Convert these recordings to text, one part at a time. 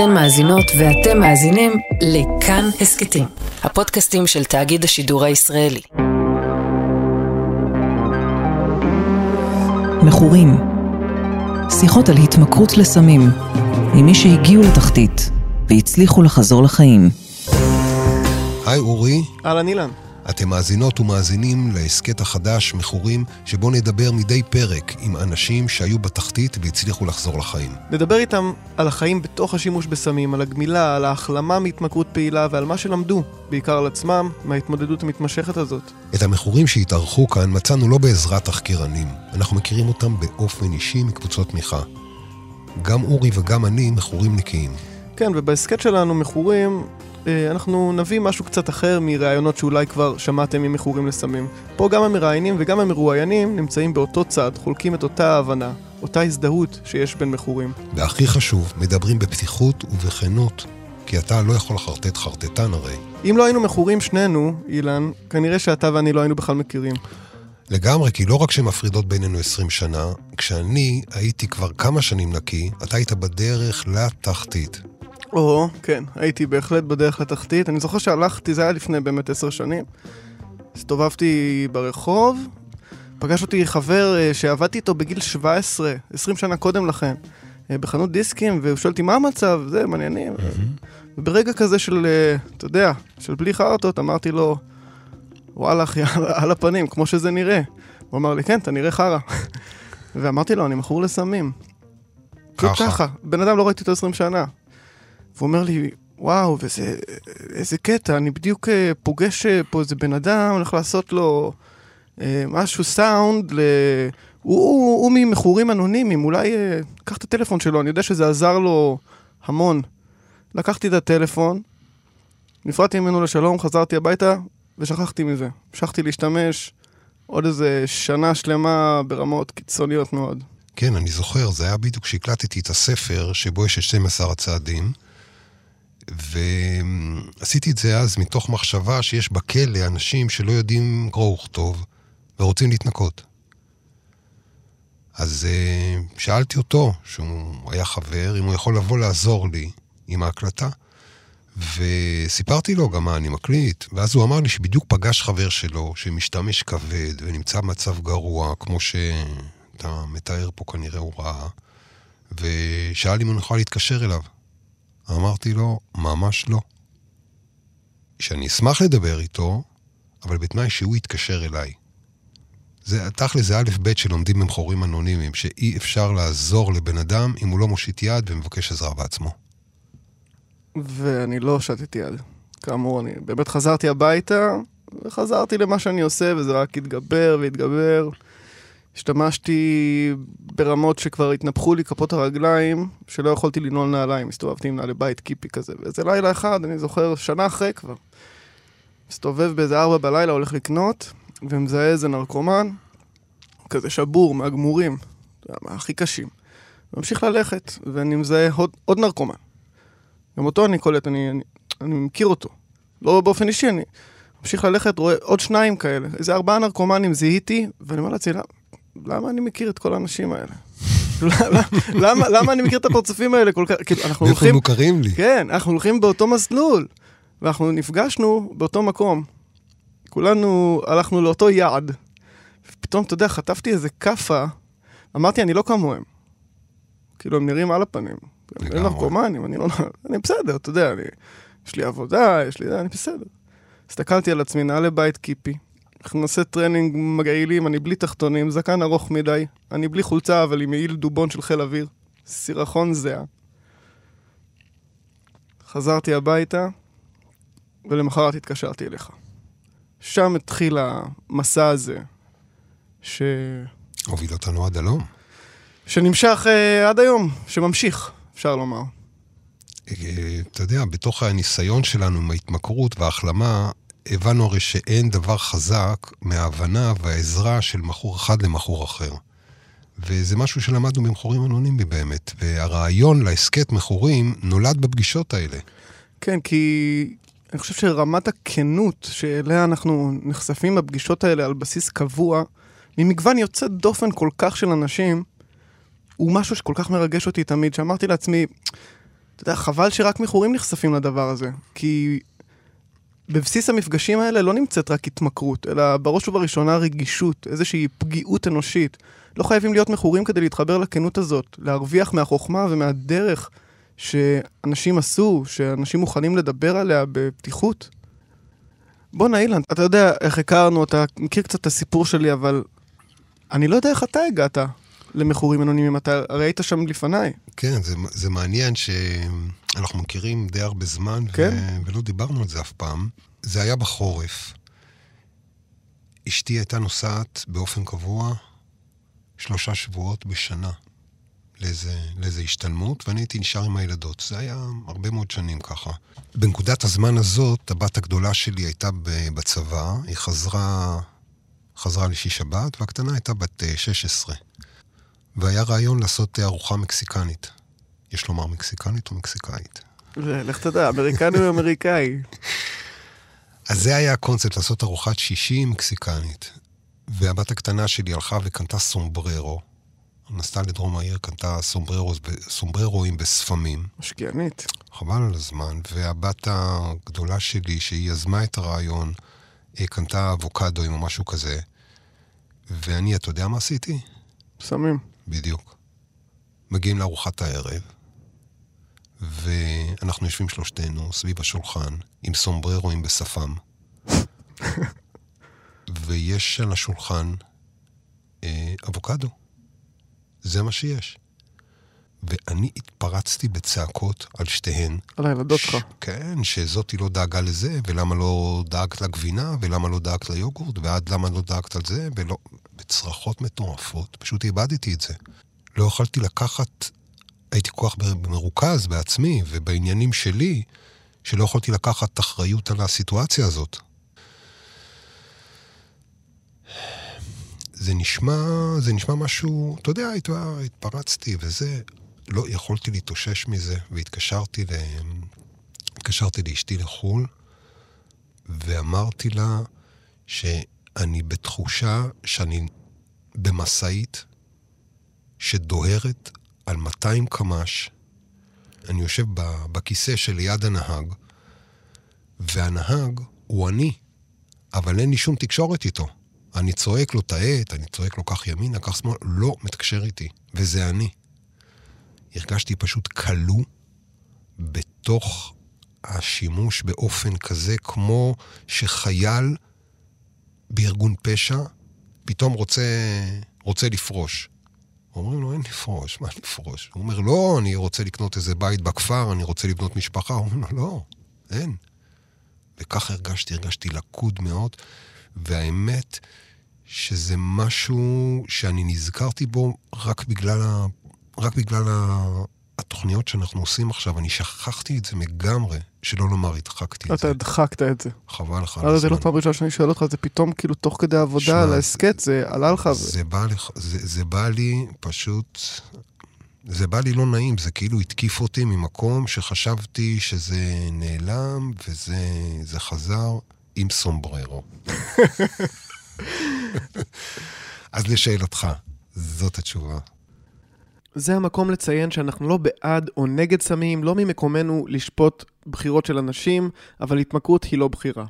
אתן מאזינות ואתם מאזינים לכאן הסכתים, הפודקאסטים של תאגיד השידור הישראלי. מכורים שיחות על התמכרות לסמים, עם מי שהגיעו לתחתית והצליחו לחזור לחיים. היי אורי, אהלן אילן. אתם מאזינות ומאזינים להסכת החדש מכורים, שבו נדבר מדי פרק עם אנשים שהיו בתחתית והצליחו לחזור לחיים. נדבר איתם על החיים בתוך השימוש בסמים, על הגמילה, על ההחלמה מהתמכרות פעילה ועל מה שלמדו, בעיקר על עצמם, מההתמודדות המתמשכת הזאת. את המכורים שהתארחו כאן מצאנו לא בעזרת תחקירנים, אנחנו מכירים אותם באופן אישי מקבוצות תמיכה. גם אורי וגם אני מכורים נקיים. כן, ובהסכת שלנו מכורים, אנחנו נביא משהו קצת אחר מראיונות שאולי כבר שמעתם ממכורים לסמים. פה גם המראיינים וגם המרואיינים נמצאים באותו צד, חולקים את אותה ההבנה, אותה הזדהות שיש בין מכורים. והכי חשוב, מדברים בפתיחות ובכנות, כי אתה לא יכול לחרטט חרטטן הרי. אם לא היינו מכורים שנינו, אילן, כנראה שאתה ואני לא היינו בכלל מכירים. לגמרי, כי לא רק שמפרידות בינינו 20 שנה, כשאני הייתי כבר כמה שנים נקי, אתה היית בדרך לתחתית. או, כן, הייתי בהחלט בדרך לתחתית. אני זוכר שהלכתי, זה היה לפני באמת עשר שנים. הסתובבתי ברחוב, פגש אותי חבר אה, שעבדתי איתו בגיל 17, 20 שנה קודם לכן, אה, בחנות דיסקים, והוא שואל אותי מה המצב, זה, מעניינים. וברגע כזה של, אה, אתה יודע, של בלי חרטות, אמרתי לו, וואלה אחי, על הפנים, כמו שזה נראה. הוא אמר לי, כן, אתה נראה חרא. ואמרתי לו, אני מכור לסמים. ככה, בן אדם לא ראיתי אותו 20 שנה. והוא אומר לי, וואו, וזה, איזה קטע, אני בדיוק אה, פוגש אה, פה איזה בן אדם, הולך לעשות לו אה, משהו סאונד, ל... הוא, הוא, הוא ממכורים אנונימיים, אולי אה, קח את הטלפון שלו, אני יודע שזה עזר לו המון. לקחתי את הטלפון, נפרדתי ממנו לשלום, חזרתי הביתה ושכחתי מזה. המשכתי להשתמש עוד איזה שנה שלמה ברמות קיצוניות מאוד. כן, אני זוכר, זה היה בדיוק כשהקלטתי את הספר שבו יש את 12 הצעדים, ועשיתי את זה אז מתוך מחשבה שיש בכלא אנשים שלא יודעים קרוא וכתוב ורוצים להתנקות. אז uh, שאלתי אותו, שהוא היה חבר, אם הוא יכול לבוא לעזור לי עם ההקלטה, וסיפרתי לו גם מה אני מקליט, ואז הוא אמר לי שבדיוק פגש חבר שלו, שמשתמש כבד ונמצא במצב גרוע, כמו שאתה מתאר פה כנראה הוא ראה, ושאל אם אני יכול להתקשר אליו. אמרתי לו, ממש לא. שאני אשמח לדבר איתו, אבל בתנאי שהוא יתקשר אליי. זה, תכל'ס זה א' ב' שלומדים במכורים אנונימיים, שאי אפשר לעזור לבן אדם אם הוא לא מושיט יד ומבקש עזרה בעצמו. ואני לא שתתי יד. כאמור, אני באמת חזרתי הביתה, וחזרתי למה שאני עושה, וזה רק התגבר והתגבר. השתמשתי ברמות שכבר התנפחו לי כפות הרגליים, שלא יכולתי לנעול נעליים, הסתובבתי עם נעלי בית קיפי כזה. ואיזה לילה אחד, אני זוכר, שנה אחרי כבר. מסתובב באיזה ארבע בלילה, הולך לקנות, ומזהה איזה נרקומן, כזה שבור, מהגמורים, מהכי קשים. ממשיך ללכת, ואני מזהה עוד, עוד נרקומן. גם אותו אני קולט, אני, אני, אני מכיר אותו. לא באופן אישי, אני ממשיך ללכת, רואה עוד שניים כאלה. איזה ארבעה נרקומנים זיהיתי, ואני אומר לעצמי, "למה- אני מכיר את כל האנשים האלה? למה, אני מכיר את הפרצופים האלה כל כך? כאילו, אנחנו הולכים... הם מוכרים לי? כן, אנחנו הולכים באותו מסלול, ואנחנו נפגשנו באותו מקום. כולנו הלכנו לאותו יעד. ופתאום, אתה יודע, חטפתי איזה כאפה, אמרתי, אני לא כמוהם. כאילו, הם נראים על הפנים. הם. נרקומנים, אני לא... אני בסדר, אתה יודע, אני... יש לי עבודה, יש לי... אני בסדר. הסתכלתי על עצמי, נעלי בית קיפי. מכנסי טרנינג מגעילים, אני בלי תחתונים, זקן ארוך מדי, אני בלי חולצה, אבל עם מעיל דובון של חיל אוויר. סירחון זהה. חזרתי הביתה, ולמחרת התקשרתי אליך. שם התחיל המסע הזה, ש... הוביל אותנו עד הלום. שנמשך אה, עד היום, שממשיך, אפשר לומר. אה, אתה יודע, בתוך הניסיון שלנו עם ההתמכרות וההחלמה, הבנו הרי שאין דבר חזק מההבנה והעזרה של מכור אחד למכור אחר. וזה משהו שלמדנו במכורים אנונימיים באמת. והרעיון להסכת מכורים נולד בפגישות האלה. כן, כי אני חושב שרמת הכנות שאליה אנחנו נחשפים בפגישות האלה על בסיס קבוע, ממגוון יוצא דופן כל כך של אנשים, הוא משהו שכל כך מרגש אותי תמיד, שאמרתי לעצמי, אתה יודע, חבל שרק מכורים נחשפים לדבר הזה, כי בבסיס המפגשים האלה לא נמצאת רק התמכרות, אלא בראש ובראשונה רגישות, איזושהי פגיעות אנושית. לא חייבים להיות מכורים כדי להתחבר לכנות הזאת, להרוויח מהחוכמה ומהדרך שאנשים עשו, שאנשים מוכנים לדבר עליה בפתיחות. בואנה אילן, אתה יודע איך הכרנו, אתה מכיר קצת את הסיפור שלי, אבל אני לא יודע איך אתה הגעת למכורים אנונימיים, אתה הרי היית שם לפניי. כן, זה, זה מעניין שאנחנו מכירים די הרבה זמן, כן. ו... ולא דיברנו על זה אף פעם. זה היה בחורף. אשתי הייתה נוסעת באופן קבוע שלושה שבועות בשנה לאיזה, לאיזה השתלמות, ואני הייתי נשאר עם הילדות. זה היה הרבה מאוד שנים ככה. בנקודת הזמן הזאת, הבת הגדולה שלי הייתה בצבא, היא חזרה, חזרה לשישי שבת, והקטנה הייתה בת 16. והיה רעיון לעשות ארוחה מקסיקנית. יש לומר מקסיקנית או מקסיקאית? לך תדע, אמריקני או אמריקאי. אז זה היה הקונספט, לעשות ארוחת שישי מקסיקנית. והבת הקטנה שלי הלכה וקנתה סומבררו. נסעה לדרום העיר, קנתה סומבררו, סומבררואים בשפמים. משקיענית. חבל על הזמן. והבת הגדולה שלי, שהיא יזמה את הרעיון, קנתה אבוקדוים או משהו כזה. ואני, אתה יודע מה עשיתי? סמים. בדיוק. מגיעים לארוחת הערב, ואנחנו יושבים שלושתנו סביב השולחן עם סומבררואים בשפם. ויש על השולחן אה, אבוקדו. זה מה שיש. ואני התפרצתי בצעקות על שתיהן. על הילדות שלך. כן, שזאתי לא דאגה לזה, ולמה לא דאגת לגבינה, ולמה לא דאגת ליוגורט, ועד למה לא דאגת על זה, ולא... בצרחות מטורפות, פשוט איבדתי את זה. לא יכולתי לקחת, הייתי כל כך מרוכז בעצמי ובעניינים שלי, שלא יכולתי לקחת אחריות על הסיטואציה הזאת. זה נשמע, זה נשמע משהו, אתה יודע, התפרצתי וזה, לא יכולתי להתאושש מזה, והתקשרתי ל... התקשרתי לאשתי לחו"ל, ואמרתי לה שאני בתחושה שאני במשאית שדוהרת על 200 קמ"ש. אני יושב בכיסא שליד הנהג, והנהג הוא אני, אבל אין לי שום תקשורת איתו. אני צועק לו, תעט, אני צועק לו, קח ימינה, קח שמאל, לא מתקשר איתי, וזה אני. הרגשתי פשוט כלוא בתוך השימוש באופן כזה, כמו שחייל בארגון פשע פתאום רוצה, רוצה לפרוש. אומרים לו, אין לפרוש, מה לפרוש? הוא אומר, לא, אני רוצה לקנות איזה בית בכפר, אני רוצה לבנות משפחה. אומרים לו, לא, אין. וככה הרגשתי, הרגשתי לקוד מאוד, והאמת שזה משהו שאני נזכרתי בו רק בגלל. רק בגלל ה... התוכניות שאנחנו עושים עכשיו, אני שכחתי את זה לגמרי, שלא לומר הדחקתי את זה. אתה הדחקת את זה. חבל לך. אבל זה לא פעם ראשונה שאני שואל אותך, זה פתאום כאילו תוך כדי עבודה על ההסכת, זה עלה לך. זה בא, לך, זה, זה בא לי פשוט, זה בא לי לא נעים, זה כאילו התקיף אותי ממקום שחשבתי שזה נעלם, וזה חזר עם סומבררו. אז לשאלתך, זאת התשובה. זה המקום לציין שאנחנו לא בעד או נגד סמים, לא ממקומנו לשפוט בחירות של אנשים, אבל התמכרות היא לא בחירה.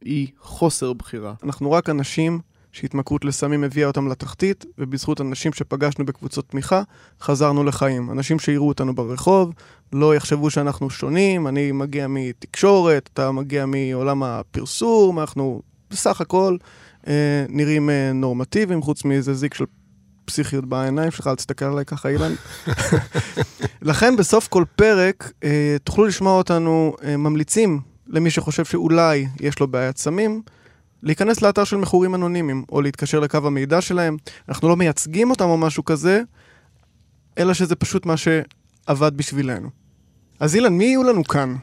היא חוסר בחירה. אנחנו רק אנשים שהתמכרות לסמים הביאה אותם לתחתית, ובזכות אנשים שפגשנו בקבוצות תמיכה, חזרנו לחיים. אנשים שיראו אותנו ברחוב, לא יחשבו שאנחנו שונים, אני מגיע מתקשורת, אתה מגיע מעולם הפרסום, אנחנו בסך הכל אה, נראים אה, נורמטיביים, חוץ מאיזה זיק של פסיכיות בעיניים שלך, אל תסתכל עליי ככה, אילן. לכן בסוף כל פרק אה, תוכלו לשמוע אותנו אה, ממליצים למי שחושב שאולי יש לו בעיית סמים, להיכנס לאתר של מכורים אנונימיים, או להתקשר לקו המידע שלהם. אנחנו לא מייצגים אותם או משהו כזה, אלא שזה פשוט מה שעבד בשבילנו. אז אילן, מי יהיו לנו כאן?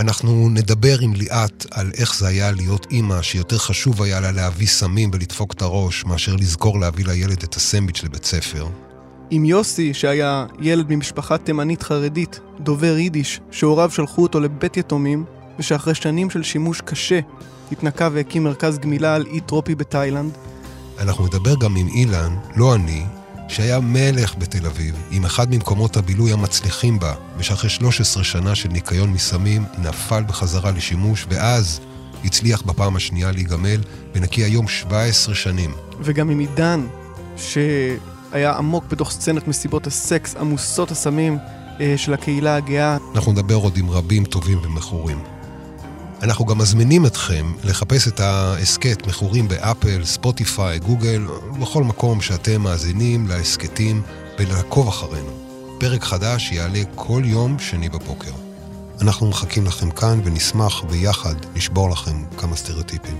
אנחנו נדבר עם ליאת על איך זה היה להיות אימא, שיותר חשוב היה לה להביא סמים ולדפוק את הראש, מאשר לזכור להביא לילד את הסנדוויץ' לבית ספר. עם יוסי, שהיה ילד ממשפחה תימנית חרדית, דובר יידיש, שהוריו שלחו אותו לבית יתומים, ושאחרי שנים של שימוש קשה, התנקה והקים מרכז גמילה על אי טרופי בתאילנד. אנחנו נדבר גם עם אילן, לא אני, שהיה מלך בתל אביב, עם אחד ממקומות הבילוי המצליחים בה, ושאחרי 13 שנה של ניקיון מסמים, נפל בחזרה לשימוש, ואז הצליח בפעם השנייה להיגמל, ונקי היום 17 שנים. וגם עם עידן, שהיה עמוק בתוך סצנת מסיבות הסקס עמוסות הסמים אה, של הקהילה הגאה. אנחנו נדבר עוד עם רבים טובים ומכורים. אנחנו גם מזמינים אתכם לחפש את ההסכת מכורים באפל, ספוטיפיי, גוגל, בכל מקום שאתם מאזינים להסכתים ולעקוב אחרינו. פרק חדש יעלה כל יום שני בבוקר. אנחנו מחכים לכם כאן ונשמח ביחד לשבור לכם כמה סטריאוטיפים.